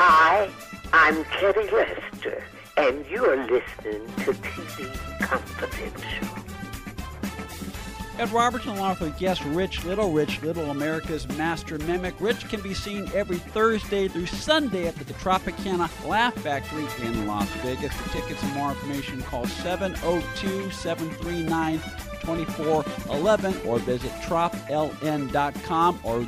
Hi, I'm Teddy Lester, and you're listening to TV Confidential. Ed Robertson, along with guest Rich Little. Rich Little, America's master mimic. Rich can be seen every Thursday through Sunday at the Tropicana Laugh Factory in Las Vegas. For tickets and more information, call 702 739 2411 or visit tropln.com or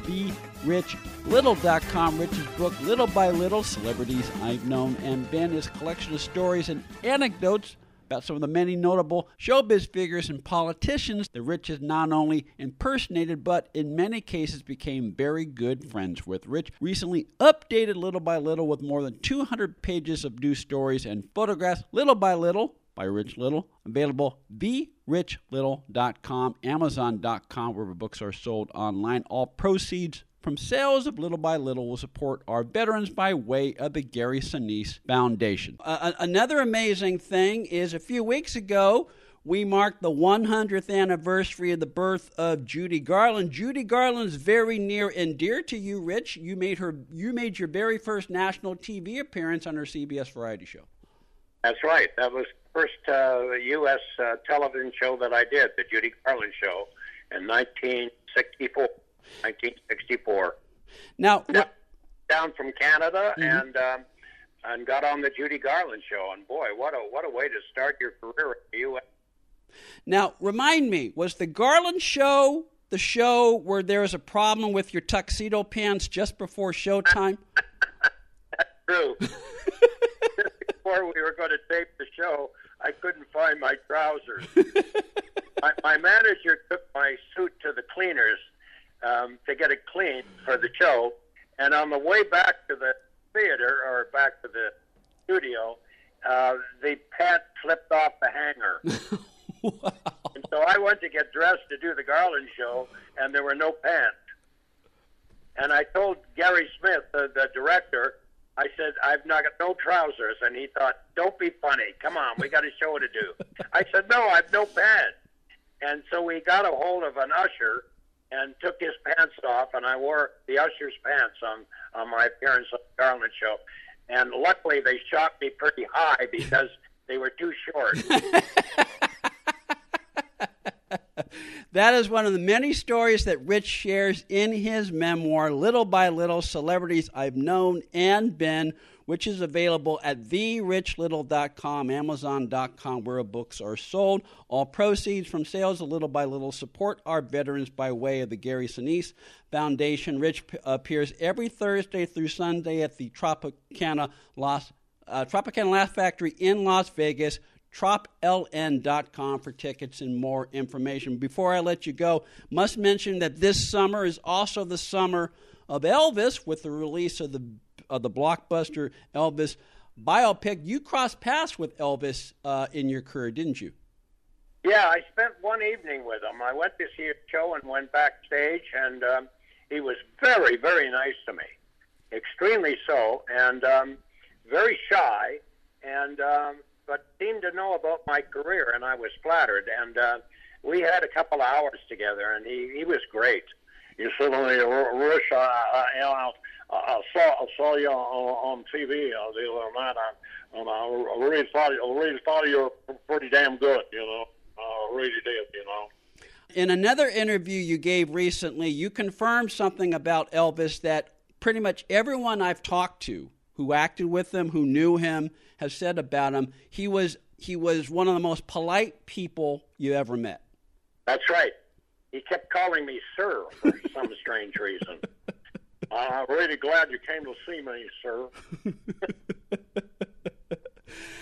therichlittle.com. Rich's book, Little by Little Celebrities I've Known and Been, is a collection of stories and anecdotes about some of the many notable showbiz figures and politicians the Rich has not only impersonated, but in many cases became very good friends with. Rich recently updated Little by Little with more than 200 pages of new stories and photographs. Little by Little by Rich Little, available therichlittle.com, amazon.com, wherever books are sold online. All proceeds from sales of Little by Little will support our veterans by way of the Gary Sinise Foundation. Uh, another amazing thing is a few weeks ago, we marked the 100th anniversary of the birth of Judy Garland. Judy Garland's very near and dear to you, Rich. You made her. You made your very first national TV appearance on her CBS variety show. That's right. That was the first uh, U.S. Uh, television show that I did, the Judy Garland Show, in 1964. 1964. Now, down, down from Canada mm-hmm. and um, and got on the Judy Garland show, and boy, what a what a way to start your career in the U.S. Now, remind me, was the Garland show the show where there was a problem with your tuxedo pants just before showtime? That's true. before we were going to tape the show, I couldn't find my trousers. my, my manager took my suit to the cleaners um, to get it clean for the show. And on the way back to the theater or back to the studio, uh, the pant slipped off the hanger. wow. And so I went to get dressed to do the Garland show, and there were no pants. And I told Gary Smith, the, the director, I said, I've not got no trousers. And he thought, don't be funny. Come on, we got a show to do. I said, no, I have no pants. And so we got a hold of an usher and took his pants off, and I wore the usher's pants on on my appearance on the Garland show. And luckily, they shot me pretty high because they were too short. that is one of the many stories that Rich shares in his memoir, Little by Little Celebrities I've Known and Been, which is available at therichlittle.com, amazon.com, where books are sold. All proceeds from sales of Little by Little support our veterans by way of the Gary Sinise Foundation. Rich appears every Thursday through Sunday at the Tropicana Las uh, Tropicana Laugh Factory in Las Vegas tropln.com for tickets and more information. Before I let you go, must mention that this summer is also the summer of Elvis with the release of the uh, the blockbuster Elvis biopic. You crossed paths with Elvis uh, in your career, didn't you? Yeah, I spent one evening with him. I went to see a show and went backstage, and um, he was very, very nice to me, extremely so, and um, very shy, and um, but seemed to know about my career, and I was flattered. And uh, we had a couple of hours together, and he he was great. You certainly, Rich, uh, uh, you know, I saw I saw you on, on TV uh, the other night, and I really thought I really thought you were pretty damn good. You know, I really did. You know. In another interview you gave recently, you confirmed something about Elvis that pretty much everyone I've talked to who acted with him, who knew him, has said about him. He was he was one of the most polite people you ever met. That's right. He kept calling me sir for some strange reason. I'm really glad you came to see me, sir.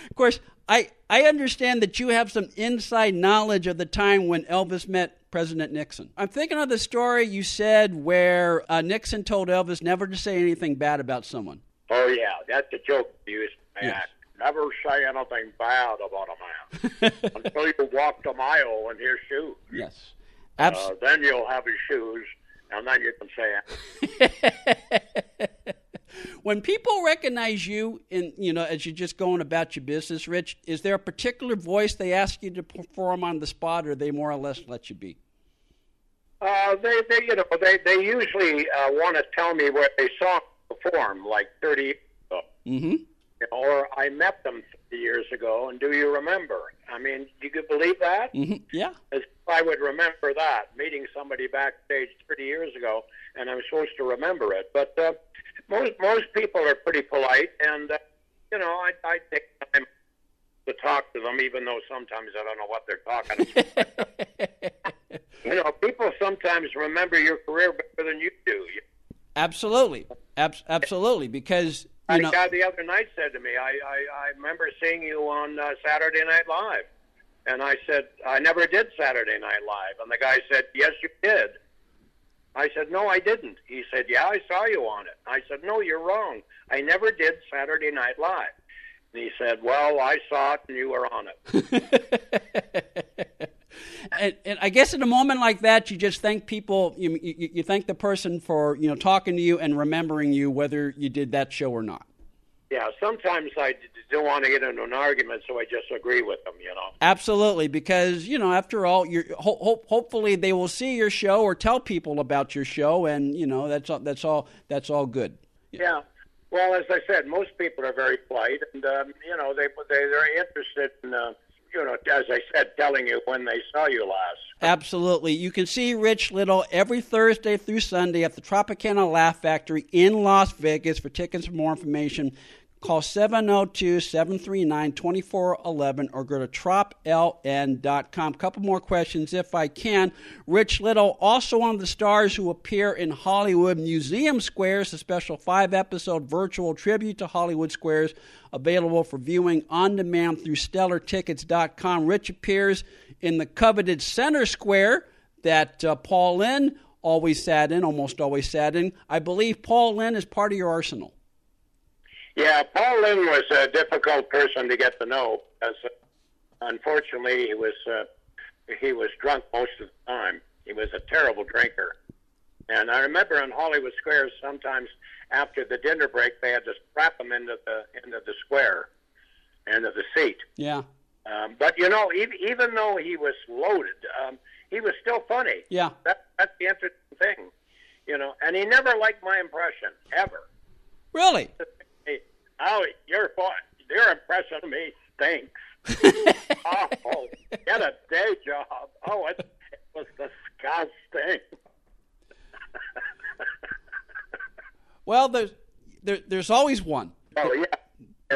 of course, I, I understand that you have some inside knowledge of the time when Elvis met President Nixon. I'm thinking of the story you said where uh, Nixon told Elvis never to say anything bad about someone. Oh, yeah, that's a joke you used to yes. Never say anything bad about a man until you walk a mile in his shoes. Yes. Abs- uh, then you'll have his shoes and then you can say it. when people recognize you in you know as you're just going about your business rich is there a particular voice they ask you to perform on the spot or they more or less let you be uh, they, they, you know, they, they usually uh, want to tell me where they saw perform, like 30 ago. Mm-hmm. Or I met them 50 years ago, and do you remember? I mean, do you believe that? Mm-hmm. Yeah. As I would remember that, meeting somebody backstage 30 years ago, and I'm supposed to remember it. But uh, most most people are pretty polite, and uh, you know, I, I take time to talk to them, even though sometimes I don't know what they're talking about. you know, people sometimes remember your career better than you do. Absolutely, Abs- absolutely, because you A know. guy the other night said to me, I, I, I remember seeing you on uh, Saturday Night Live. And I said, I never did Saturday Night Live. And the guy said, Yes, you did. I said, No, I didn't. He said, Yeah, I saw you on it. I said, No, you're wrong. I never did Saturday Night Live. And he said, Well, I saw it and you were on it. and, and I guess in a moment like that, you just thank people. You, you, you thank the person for you know talking to you and remembering you, whether you did that show or not. yeah, sometimes I don't want to get into an argument, so I just agree with them, you know. Absolutely, because you know, after all, you're ho- ho- hopefully they will see your show or tell people about your show, and you know that's all. That's all. That's all good. Yeah. Well, as I said, most people are very polite, and um, you know they they they're interested in uh, you know as I said, telling you when they saw you last. Absolutely. You can see Rich Little every Thursday through Sunday at the Tropicana Laugh Factory in Las Vegas. For tickets and more information, call 702 739 2411 or go to tropln.com. Couple more questions, if I can. Rich Little, also one of the stars who appear in Hollywood Museum Squares, a special five episode virtual tribute to Hollywood Squares, available for viewing on demand through stellartickets.com. Rich appears in the coveted Center Square that uh, Paul Lynde always sat in, almost always sat in. I believe Paul Lynde is part of your arsenal. Yeah, Paul Lynde was a difficult person to get to know because, uh, unfortunately, he was uh, he was drunk most of the time. He was a terrible drinker, and I remember in Hollywood Squares sometimes after the dinner break they had to strap him into the into the square, into the seat. Yeah. Um, but you know, even, even though he was loaded, um, he was still funny. Yeah. That, that's the interesting thing, you know. And he never liked my impression ever. Really? Hey, oh, your fun. Your impression of me stinks. oh, get a day job. Oh, it, it was disgusting. Well, there's there, there's always one. oh yeah.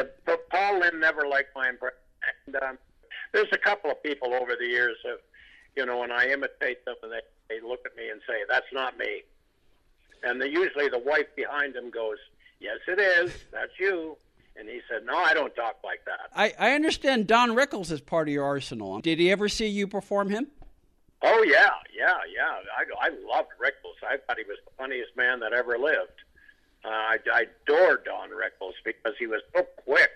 Uh, But Paul Lynde never liked my impression. And um, there's a couple of people over the years of, you know, when I imitate them, and they they look at me and say, "That's not me." And the, usually the wife behind him goes, "Yes, it is. That's you." And he said, "No, I don't talk like that." I, I understand Don Rickles is part of your arsenal. Did he ever see you perform him? Oh yeah, yeah, yeah. I I loved Rickles. I thought he was the funniest man that ever lived. Uh, I, I adored Don Rickles because he was so quick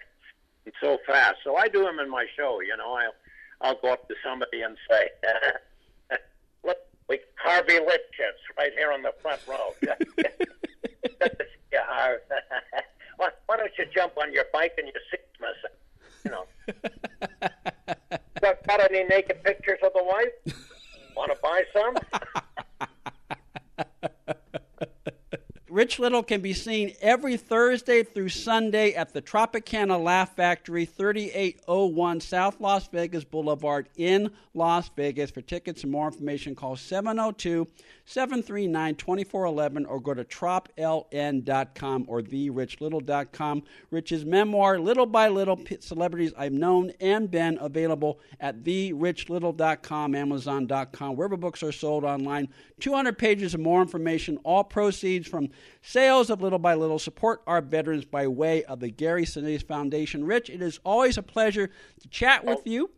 and so fast. So I do him in my show. You know, I'll I'll go up to somebody and say, "Look, we Harvey Lipchitz right here on the front row." yeah, Harv. why, why don't you jump on your bike and your seat's missing? You know. got, got any naked pictures of the wife? Want to buy some? Rich Little can be seen every Thursday through Sunday at the Tropicana Laugh Factory, 3801 South Las Vegas Boulevard in Las Vegas. For tickets and more information, call 702 739 2411 or go to tropln.com or therichlittle.com. Rich's memoir, Little by Little Celebrities I've Known and Been, available at therichlittle.com, amazon.com, wherever books are sold online. 200 pages of more information. All proceeds from sales of Little by Little support our veterans by way of the Gary Sinise Foundation. Rich, it is always a pleasure to chat with you.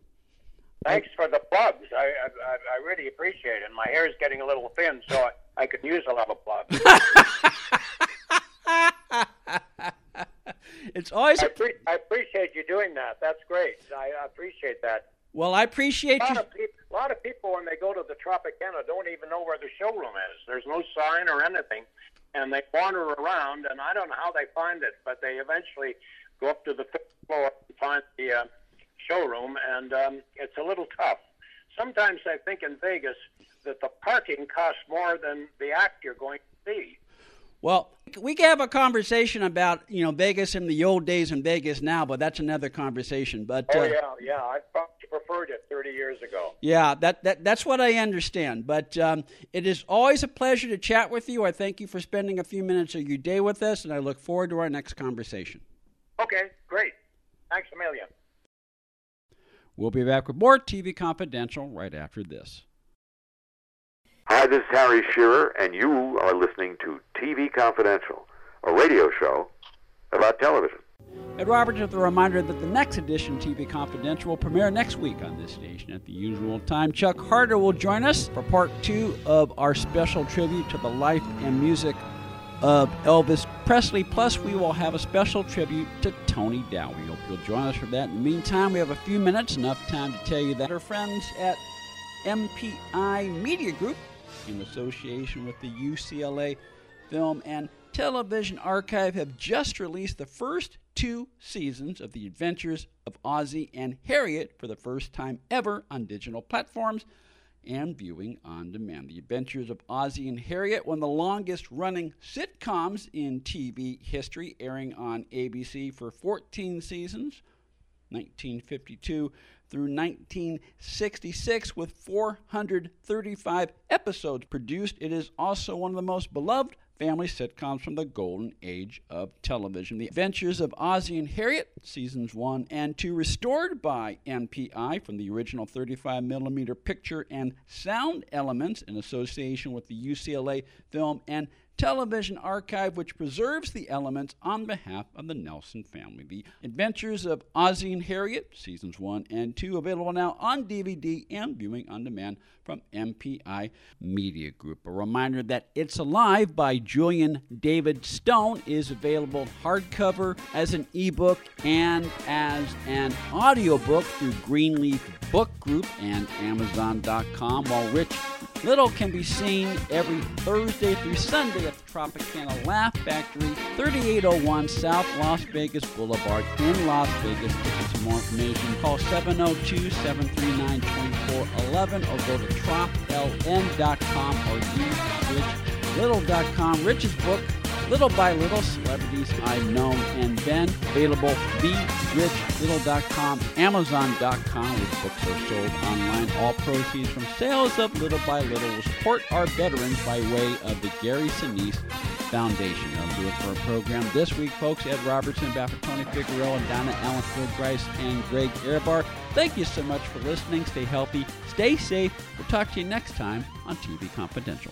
Thanks for the plugs. I, I, I really appreciate it. My hair is getting a little thin, so I, I could use a lot of plugs. It's always I, a, pre- I appreciate you doing that. That's great. I, appreciate that. well. I appreciate A you. of peop- a lot of people, when they go to the Tropicana, don't even know where the showroom is. There's no sign or anything, and they wander around, and I don't know how they find it, but they eventually go up to the fifth floor and find the uh, showroom, and um, it's a little tough. Sometimes I think in Vegas that the parking costs more than the act you're going to see. Well, we can have a conversation about you know Vegas and the old days in Vegas now, but that's another conversation. But Oh uh, yeah, yeah. I probably preferred it 30 years ago. yeah, that, that that's what I understand. But um, it is always a pleasure to chat with you. I thank you for spending a few minutes of your day with us, and I look forward to our next conversation. Okay, great. Thanks a million. We'll be back with more TV Confidential right after this. Hi, this is Harry Shearer, and you are listening to TV Confidential, a radio show about television. Ed Roberts with a reminder that the next edition TV Confidential will premiere next week on this station at the usual time. Chuck Harder will join us for part two of our special tribute to the life and music of Elvis Presley. Plus, we will have a special tribute to Tony Dow. We hope you'll join us for that. In the meantime, we have a few minutes, enough time to tell you that our friends at MPI Media Group, in association with the UCLA Film and Television Archive, have just released the first two seasons of The Adventures of Ozzie and Harriet for the first time ever on digital platforms and viewing on demand. The Adventures of Ozzie and Harriet, one of the longest running sitcoms in TV history, airing on ABC for 14 seasons. 1952 through 1966 with 435 episodes produced. It is also one of the most beloved family sitcoms from the golden age of television. The Adventures of Ozzie and Harriet, seasons 1 and 2, restored by MPI from the original 35 millimeter picture and sound elements in association with the UCLA Film and Television Archive, which preserves the elements on behalf of the Nelson family. The Adventures of Ozzie and Harriet, seasons 1 and 2, available now on DVD and viewing on demand from MPI Media Group. A reminder that It's Alive by Julian David Stone is available hardcover as an ebook and as an audiobook through Greenleaf Book Group and Amazon.com, while Rich Little can be seen every Thursday through Sunday at the Tropicana Laugh Factory, 3801 South Las Vegas Boulevard in Las Vegas. Some more information, call 702 739 2411 or go to tropln.com or use richlittle.com. Rich's book, Little by Little Celebrities I've Known and Been, available therichlittle.com, amazon.com, where books are sold online. All proceeds from sales of Little by Little will support our veterans by way of the Gary Sinise Foundation. I'll do it for a program this week, folks. Ed Robertson, Tony Figueroa, and Donna Allen, Phil Grice, and Greg Ehrbar. Thank you so much for listening. Stay healthy, stay safe. We'll talk to you next time on TV Confidential.